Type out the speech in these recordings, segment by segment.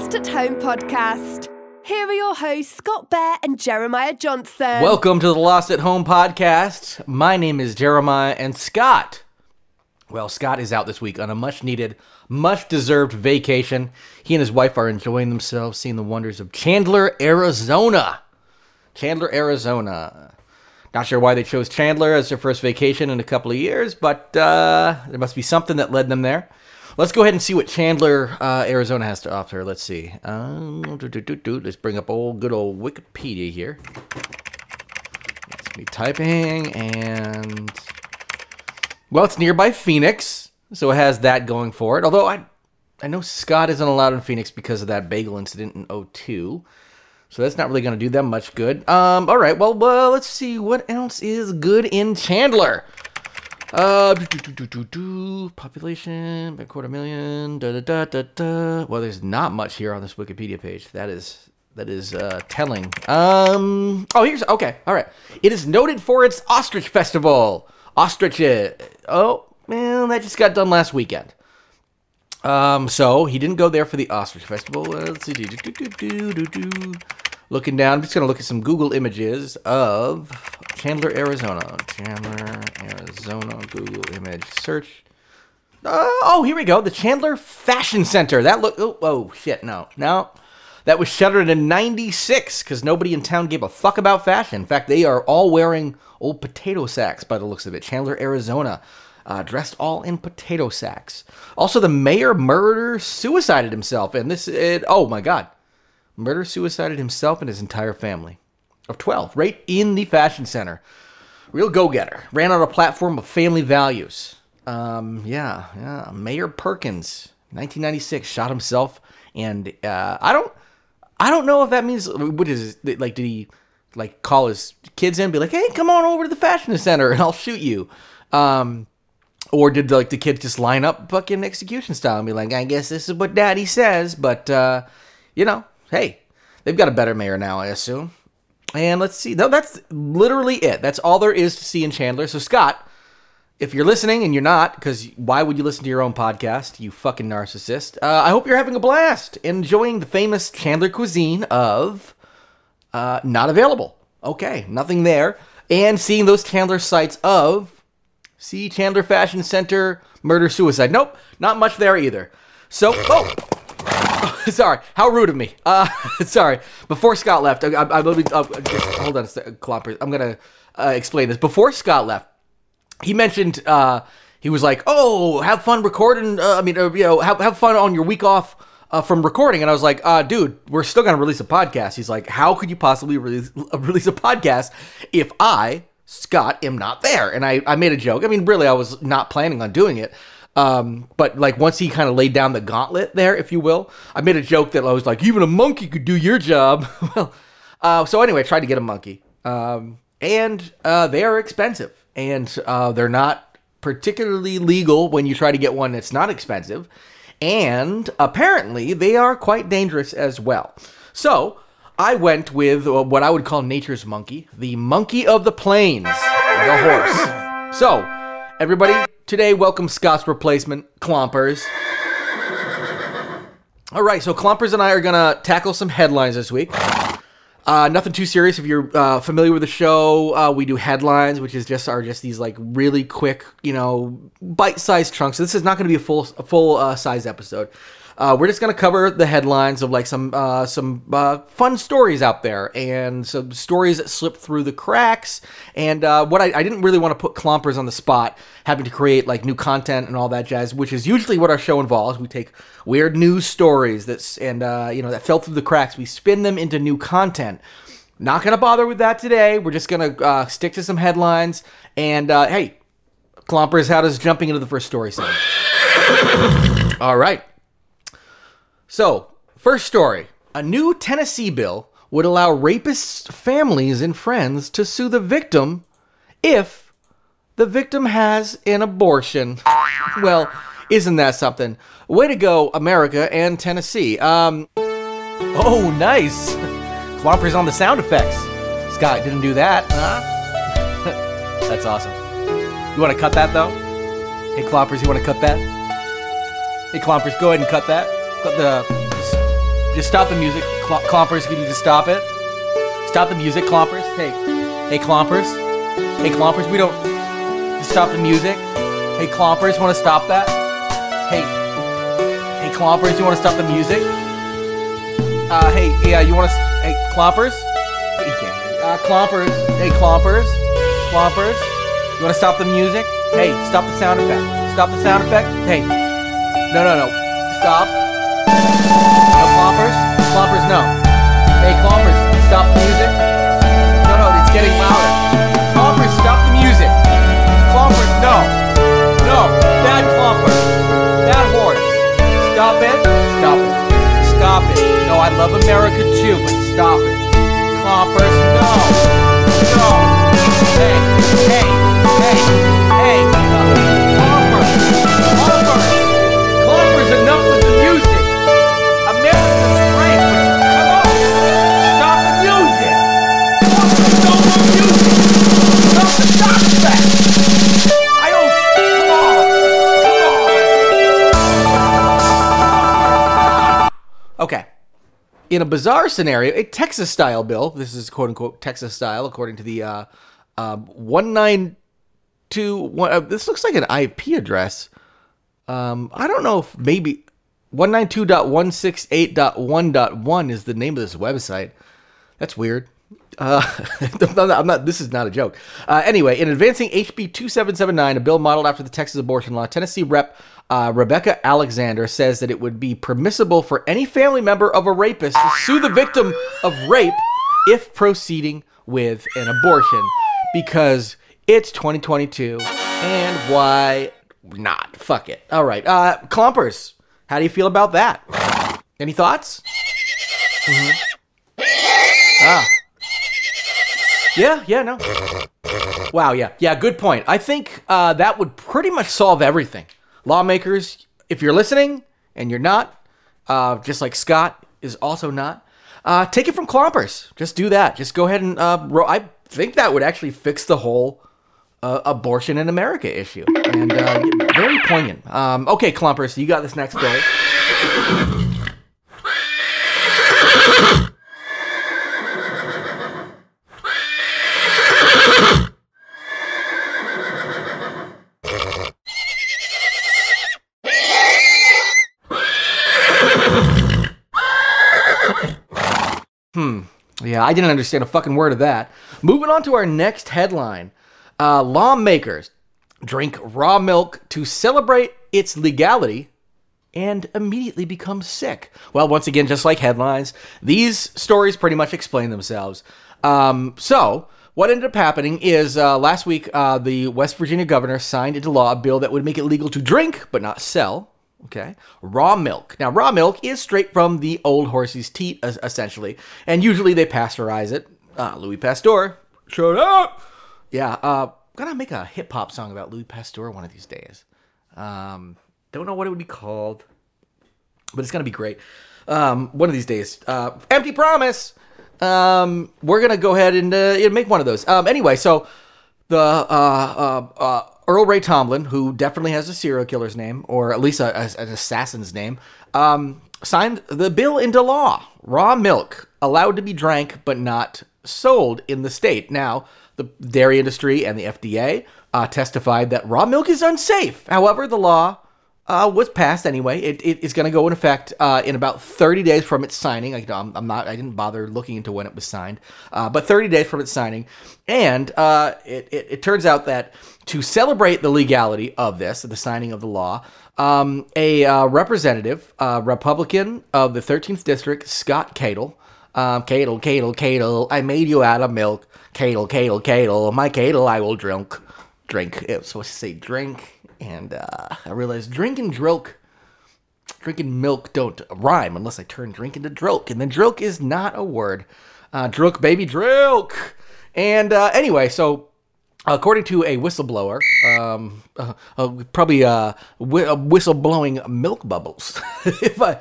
Lost at Home podcast. Here are your hosts, Scott Bear and Jeremiah Johnson. Welcome to the Lost at Home podcast. My name is Jeremiah and Scott. Well, Scott is out this week on a much needed, much deserved vacation. He and his wife are enjoying themselves, seeing the wonders of Chandler, Arizona. Chandler, Arizona. Not sure why they chose Chandler as their first vacation in a couple of years, but uh, there must be something that led them there. Let's go ahead and see what Chandler, uh, Arizona has to offer. Let's see. Um. Let's bring up old good old Wikipedia here. Let's be typing and well, it's nearby Phoenix, so it has that going for it. Although I, I know Scott isn't allowed in Phoenix because of that bagel incident in 02. So that's not really going to do them much good. Um, all right, well, well, let's see what else is good in Chandler. Uh, do, do, do, do, do, population, by quarter million, da, da, da, da, da. Well, there's not much here on this Wikipedia page. That is that is uh, telling. Um, oh, here's okay. All right, it is noted for its ostrich festival. Ostrich. Oh, man, that just got done last weekend. Um, so he didn't go there for the ostrich festival. Let's see. Do, do, do, do, do, do. Looking down, I'm just gonna look at some Google images of Chandler, Arizona. Chandler, Arizona. Google image search. Uh, oh, here we go. The Chandler Fashion Center. That look. Oh, oh shit. No, no. That was shuttered in '96 because nobody in town gave a fuck about fashion. In fact, they are all wearing old potato sacks by the looks of it. Chandler, Arizona, uh, dressed all in potato sacks. Also, the mayor murder suicided himself, and this. It, oh my god, murder suicided himself and his entire family of 12, right in the fashion center. Real go-getter. Ran on a platform of family values. Um, yeah, yeah. Mayor Perkins, 1996, shot himself, and uh, I don't, I don't know if that means what is it, like? Did he like call his kids in, and be like, "Hey, come on over to the fashion center, and I'll shoot you," um, or did like the kids just line up fucking execution style and be like, "I guess this is what Daddy says," but uh, you know, hey, they've got a better mayor now, I assume. And let's see. No, that's literally it. That's all there is to see in Chandler. So, Scott, if you're listening and you're not, because why would you listen to your own podcast, you fucking narcissist? Uh, I hope you're having a blast, enjoying the famous Chandler cuisine of uh, not available. Okay, nothing there. And seeing those Chandler sites of see Chandler Fashion Center, murder, suicide. Nope, not much there either. So, oh, sorry, how rude of me. Uh, sorry. Before Scott left, I, I, I uh, hold on a second, Clopper. I'm gonna uh, explain this. Before Scott left, he mentioned uh, he was like, "Oh, have fun recording. Uh, I mean, uh, you know, have have fun on your week off." Uh, from recording, and I was like, uh, "Dude, we're still gonna release a podcast." He's like, "How could you possibly release release a podcast if I, Scott, am not there?" And I I made a joke. I mean, really, I was not planning on doing it. Um, but like once he kind of laid down the gauntlet there, if you will, I made a joke that I was like, even a monkey could do your job. well, uh, so anyway, I tried to get a monkey, um, and uh, they are expensive, and uh, they're not particularly legal when you try to get one that's not expensive, and apparently they are quite dangerous as well. So I went with uh, what I would call nature's monkey, the monkey of the plains, the horse. So everybody Today, welcome Scott's replacement, Clompers. All right, so Clompers and I are gonna tackle some headlines this week. Uh, nothing too serious. If you're uh, familiar with the show, uh, we do headlines, which is just are just these like really quick, you know, bite-sized chunks. So this is not going to be a full a full uh, size episode. Uh, we're just going to cover the headlines of like some uh, some uh, fun stories out there and some stories that slip through the cracks. And uh, what I, I, didn't really want to put clompers on the spot, having to create like new content and all that jazz, which is usually what our show involves. We take weird news stories that's and uh, you know that fell through the cracks, we spin them into new content. Not gonna bother with that today. We're just gonna uh, stick to some headlines. And hey, clompers, how does jumping into the first story sound? all right. So, first story a new Tennessee bill would allow rapists' families and friends to sue the victim if the victim has an abortion. well, isn't that something? Way to go, America and Tennessee. Um, oh, nice. Clompers on the sound effects. Scott didn't do that, huh? That's awesome. You want to cut that though? Hey, Clompers, you want to cut that? Hey, Clompers, go ahead and cut that. The just stop the music, Cl- Clompers. You just stop it? Stop the music, Clompers. Hey, hey, Clompers. Hey, Clompers. We don't just stop the music. Hey, Clompers. Want to stop that? Hey, hey, Clompers. You want to stop the music? Uh, hey, yeah, you want to? Hey, Clompers. Uh, Clompers. Hey, Clompers. Clompers. You want to stop the music? Hey, stop the sound effect. Stop the sound effect. Hey. No, no, no. Stop. No clompers? Clompers, no. Hey, clompers, stop the music. No, no, it's getting louder. Clompers, stop the music. Clompers, no. No, bad clomper. Bad horse. Stop it. Stop it. Stop it. No, I love America too, but stop it. Clompers, no. No. Hey, hey, hey, hey. Clompers. Okay. In a bizarre scenario, a Texas style bill, this is quote unquote Texas style, according to the uh, um, 192. One, uh, this looks like an IP address. Um, I don't know if maybe 192.168.1.1 is the name of this website. That's weird. Uh, I'm, not, This is not a joke. Uh, anyway, in advancing HB 2779, a bill modeled after the Texas abortion law, Tennessee Rep. Uh, Rebecca Alexander says that it would be permissible for any family member of a rapist to sue the victim of rape if proceeding with an abortion because it's 2022 and why not? Fuck it. All right. Uh, Clompers, how do you feel about that? Any thoughts? Mhm. Ah. Yeah, yeah, no. Wow, yeah. Yeah, good point. I think uh, that would pretty much solve everything. Lawmakers, if you're listening and you're not, uh, just like Scott is also not, uh, take it from Clompers. Just do that. Just go ahead and. Uh, ro- I think that would actually fix the whole uh, abortion in America issue. And uh, very poignant. Um, okay, Clompers, you got this next story. Yeah, I didn't understand a fucking word of that. Moving on to our next headline. Uh, lawmakers drink raw milk to celebrate its legality and immediately become sick. Well, once again, just like headlines, these stories pretty much explain themselves. Um, so, what ended up happening is uh, last week, uh, the West Virginia governor signed into law a bill that would make it legal to drink, but not sell, okay, raw milk. Now, raw milk is straight from the old horse's teat, essentially, and usually they pasteurize it. Uh, Louis Pasteur, shut up! Yeah, uh, gonna make a hip hop song about Louis Pasteur one of these days. Um, don't know what it would be called, but it's gonna be great. Um, one of these days. Uh, empty promise. Um, we're gonna go ahead and uh, make one of those. Um, anyway, so the uh, uh, uh, Earl Ray Tomblin, who definitely has a serial killer's name, or at least a, a- an assassin's name, um, signed the bill into law. Raw milk allowed to be drank, but not sold in the state. Now, the dairy industry and the FDA uh, testified that raw milk is unsafe. However, the law uh, was passed anyway. It, it is going to go in effect uh, in about 30 days from its signing. I, I'm, I'm not. I didn't bother looking into when it was signed, uh, but 30 days from its signing. And uh, it, it, it turns out that to celebrate the legality of this, the signing of the law, um, a uh, representative, uh, Republican of the 13th district, Scott Cadle, um, Cadle, Cadle, Cadle, I made you out of milk. Cadle, Cadle, Cadle, my Cadle I will drink. Drink. It was supposed to say drink, and uh, I realized drink and drilk, drink and milk don't rhyme unless I turn drink into drilk, and then drilk is not a word. Uh, drilk, baby, drilk. And uh, anyway, so according to a whistleblower, um, uh, uh, probably uh, whi- uh, whistleblowing milk bubbles. if I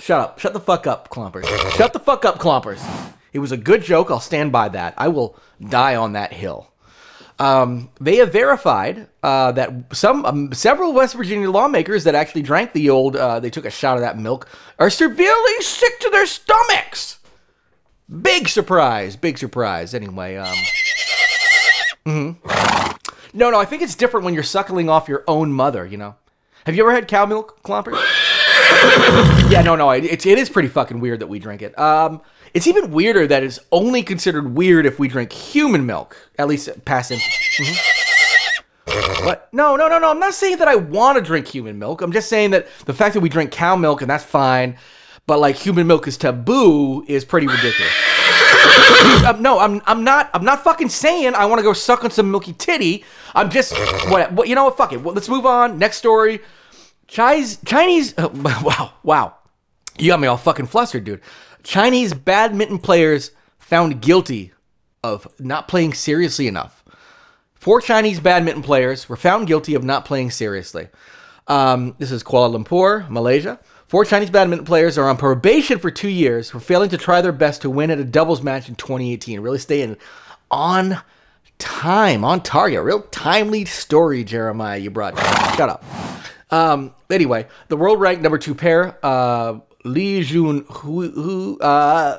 shut up, shut the fuck up, clompers. Shut the fuck up, clompers. It was a good joke. I'll stand by that. I will die on that hill. Um, they have verified uh, that some um, several West Virginia lawmakers that actually drank the old, uh, they took a shot of that milk, are severely sick to their stomachs. Big surprise, big surprise. Anyway, um, mhm. no, no, I think it's different when you're suckling off your own mother. You know, have you ever had cow milk, Clomper? yeah, no, no, it's it is pretty fucking weird that we drink it. Um, it's even weirder that it's only considered weird if we drink human milk, at least past in. Mm-hmm. What? No, no, no, no. I'm not saying that I want to drink human milk. I'm just saying that the fact that we drink cow milk and that's fine, but like human milk is taboo is pretty ridiculous. um, no, I'm I'm not I'm not fucking saying I want to go suck on some milky titty. I'm just what, what you know what? Fuck it. Well, let's move on. Next story. Chinese Chinese. Wow, wow. You got me all fucking flustered, dude. Chinese badminton players found guilty of not playing seriously enough. Four Chinese badminton players were found guilty of not playing seriously. Um, this is Kuala Lumpur, Malaysia. Four Chinese badminton players are on probation for two years for failing to try their best to win at a doubles match in 2018. Really staying on time, on target. Real timely story, Jeremiah, you brought. Shut up. Um, anyway, the world ranked number two pair, uh, Li Junhui uh,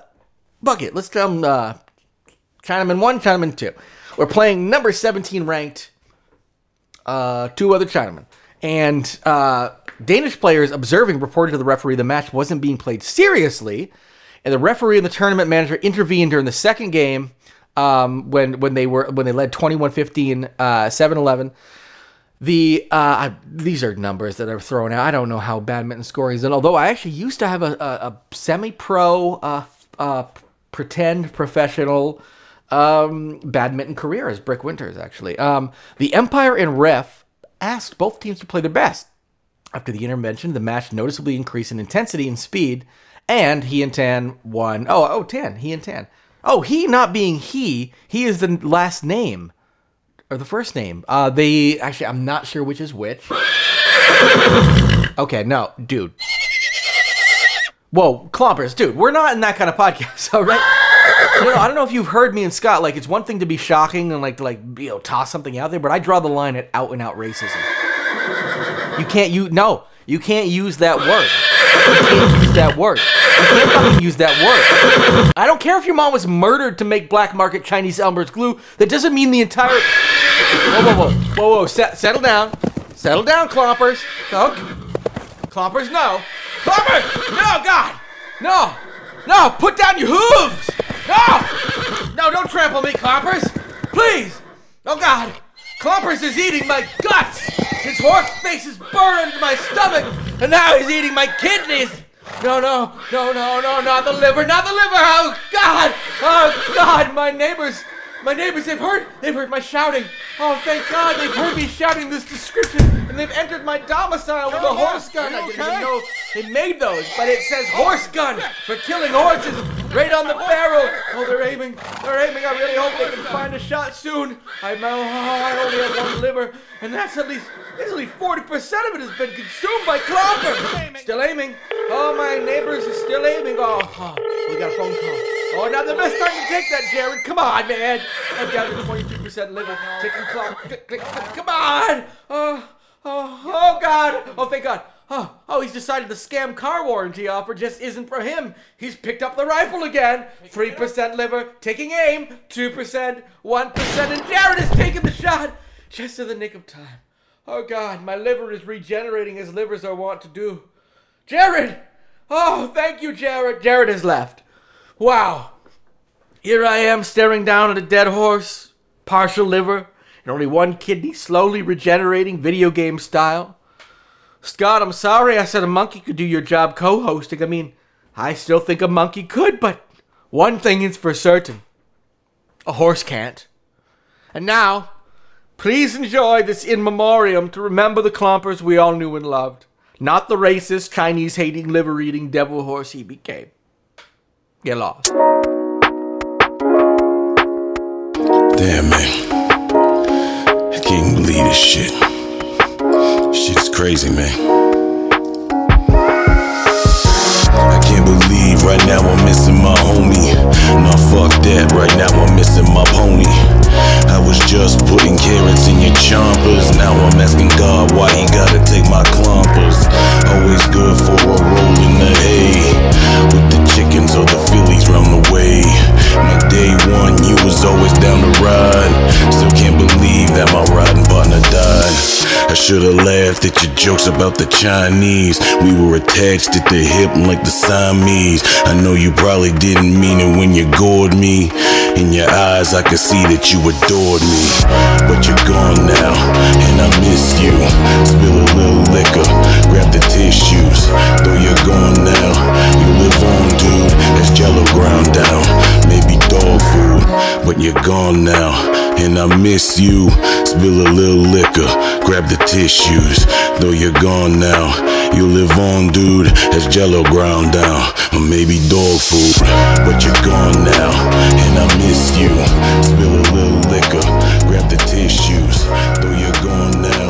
Bucket. Let's tell them uh, Chinaman 1, Chinaman 2. We're playing number 17 ranked uh, two other Chinamen. And uh, Danish players observing reported to the referee the match wasn't being played seriously. And the referee and the tournament manager intervened during the second game um, when when they were when they led 21-15, uh, 7-11 the uh, I, these are numbers that are thrown out. I don't know how badminton scoring is, and although I actually used to have a, a, a semi-pro, uh, uh, pretend professional um, badminton career as Brick Winters, actually, um, the umpire and ref asked both teams to play their best. After the intervention, the match noticeably increased in intensity and speed, and he and Tan won. Oh, oh, Tan, he and Tan. Oh, he not being he, he is the last name or the first name. Uh, they actually, I'm not sure which is which. okay, no, dude. Whoa, clompers, dude. We're not in that kind of podcast, all right? No, no, I don't know if you've heard me and Scott. Like, it's one thing to be shocking and like, to, like, you know, toss something out there, but I draw the line at out and out racism. You can't. You no. You can't use that word. Use that word. You can't use that word. I don't care if your mom was murdered to make black market Chinese Elmer's glue. That doesn't mean the entire. Whoa, whoa, whoa, whoa, whoa! Set, settle down. Settle down, clompers. Okay. Clompers, no. Clompers, no, God, no, no. Put down your hooves. No, no, don't trample me, clompers. Please. Oh God, clompers is eating my guts. His horse face is burned my stomach, and now he's eating my kidneys. No, no, no, no, no, not the liver, not the liver. Oh God, oh God, my neighbors, my neighbors, they've heard, they've heard my shouting. Oh, thank God, they've heard me shouting this description, and they've entered my domicile with a horse gun. I didn't even know they made those, but it says horse gun for killing horses right on the barrel. Oh, they're aiming, they're aiming. I really hope they can find a shot soon. I, oh, I only have one liver, and that's at least, easily 40% of it has been consumed by Clomper. Still aiming. Oh, my neighbors are still aiming. Oh, oh, we got a phone call. Oh, now the best time to take that, Jared. Come on, man. I'm down to 22% liver. Taking clock. Come on. Oh, oh, oh, God. Oh, thank God. Oh, oh, he's decided the scam car warranty offer just isn't for him. He's picked up the rifle again. 3% liver, taking aim. 2%, 1%, and Jared has taken the shot just in the nick of time. Oh, God, my liver is regenerating as livers are wont to do. Jared! Oh, thank you, Jared. Jared has left. Wow. Here I am staring down at a dead horse, partial liver, and only one kidney slowly regenerating video game style. Scott, I'm sorry I said a monkey could do your job co hosting. I mean, I still think a monkey could, but one thing is for certain a horse can't. And now, please enjoy this in memoriam to remember the clompers we all knew and loved, not the racist, Chinese hating, liver eating devil horse he became. Get lost. Damn, man. I can't believe this shit. Shit's crazy, man. Right now I'm missing my homie. Nah, fuck that, right now I'm missing my pony. I was just putting carrots in your chompers. Now I'm asking God why he gotta take my clumpers. Always good for a roll in the hay. With the chickens or the fillies round the way. My day one, you was always down to ride. Still can't believe that my riding partner died. I should've laughed at your jokes about the Chinese. We were attached at the hip like the Siamese. I know you probably didn't mean it when you gored me. In your eyes, I could see that you adored me. But you're gone now, and I miss you. Spill a little liquor, grab the tissues. Though you're gone now, you live on, dude. As jello ground down, dog food. But you're gone now, and I miss you. Spill a little liquor, grab the tissues. Though you're gone now, you live on, dude, as jello ground down, or maybe dog food. But you're gone now, and I miss you. Spill a little liquor, grab the tissues. Though you're gone now.